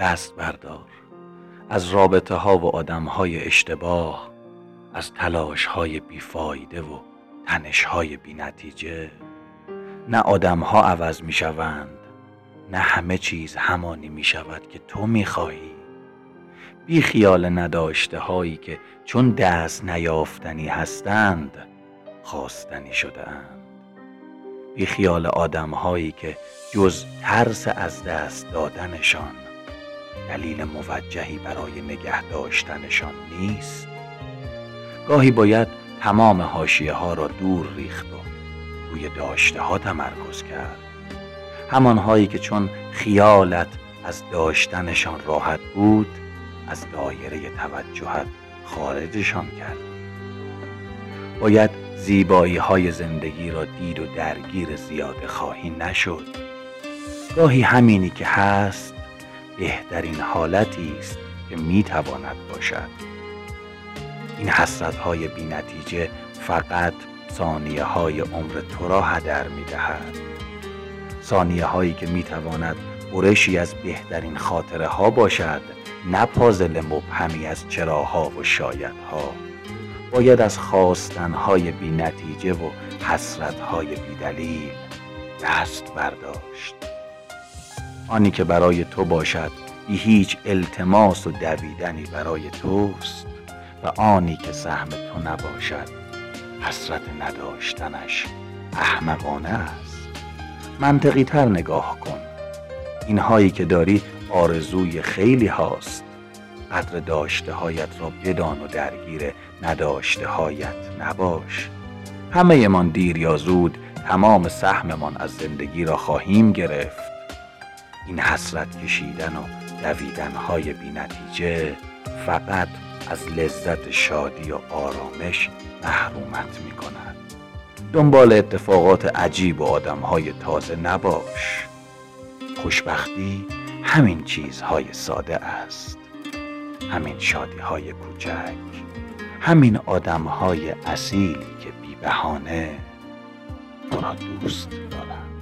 دست بردار از رابطه ها و آدم های اشتباه از تلاش های بیفایده و تنش های بی نتیجه نه آدم ها عوض می شوند نه همه چیز همانی می شود که تو می خواهی بی خیال نداشته هایی که چون دست نیافتنی هستند خواستنی شده اند بی خیال آدم هایی که جز ترس از دست دادنشان دلیل موجهی برای نگه داشتنشان نیست. گاهی باید تمام حاشیه ها را دور ریخت و روی داشته ها تمرکز کرد. همانهایی که چون خیالت از داشتنشان راحت بود از دایره توجهت خارجشان کرد. باید زیبایی های زندگی را دید و درگیر زیاده خواهی نشد. گاهی همینی که هست بهترین حالتی است که می‌تواند باشد. این حسرت های بی نتیجه فقط ثانیه های عمر تو را هدر می دهد ثانیه هایی که می تواند برشی از بهترین خاطره ها باشد نه پازل مبهمی از چراها و شایدها. باید از خواستن های بی نتیجه و حسرت های بی دلیل دست برداشت. آنی که برای تو باشد بی هیچ التماس و دویدنی برای توست. و آنی که سهم تو نباشد حسرت نداشتنش احمقانه است. منطقی تر نگاه کن. اینهایی که داری آرزوی خیلی هاست. قدر داشته هایت را بدان و درگیر نداشته هایت نباش. همه من دیر یا زود تمام سهممان از زندگی را خواهیم گرفت. این حسرت کشیدن و دویدن های بی نتیجه فقط از لذت شادی و آرامش محرومت می کند دنبال اتفاقات عجیب و آدم های تازه نباش. خوشبختی همین چیزهای ساده است. همین شادی های کوچک. همین آدم های اصیلی که بی بهانه تو را دوست دارند.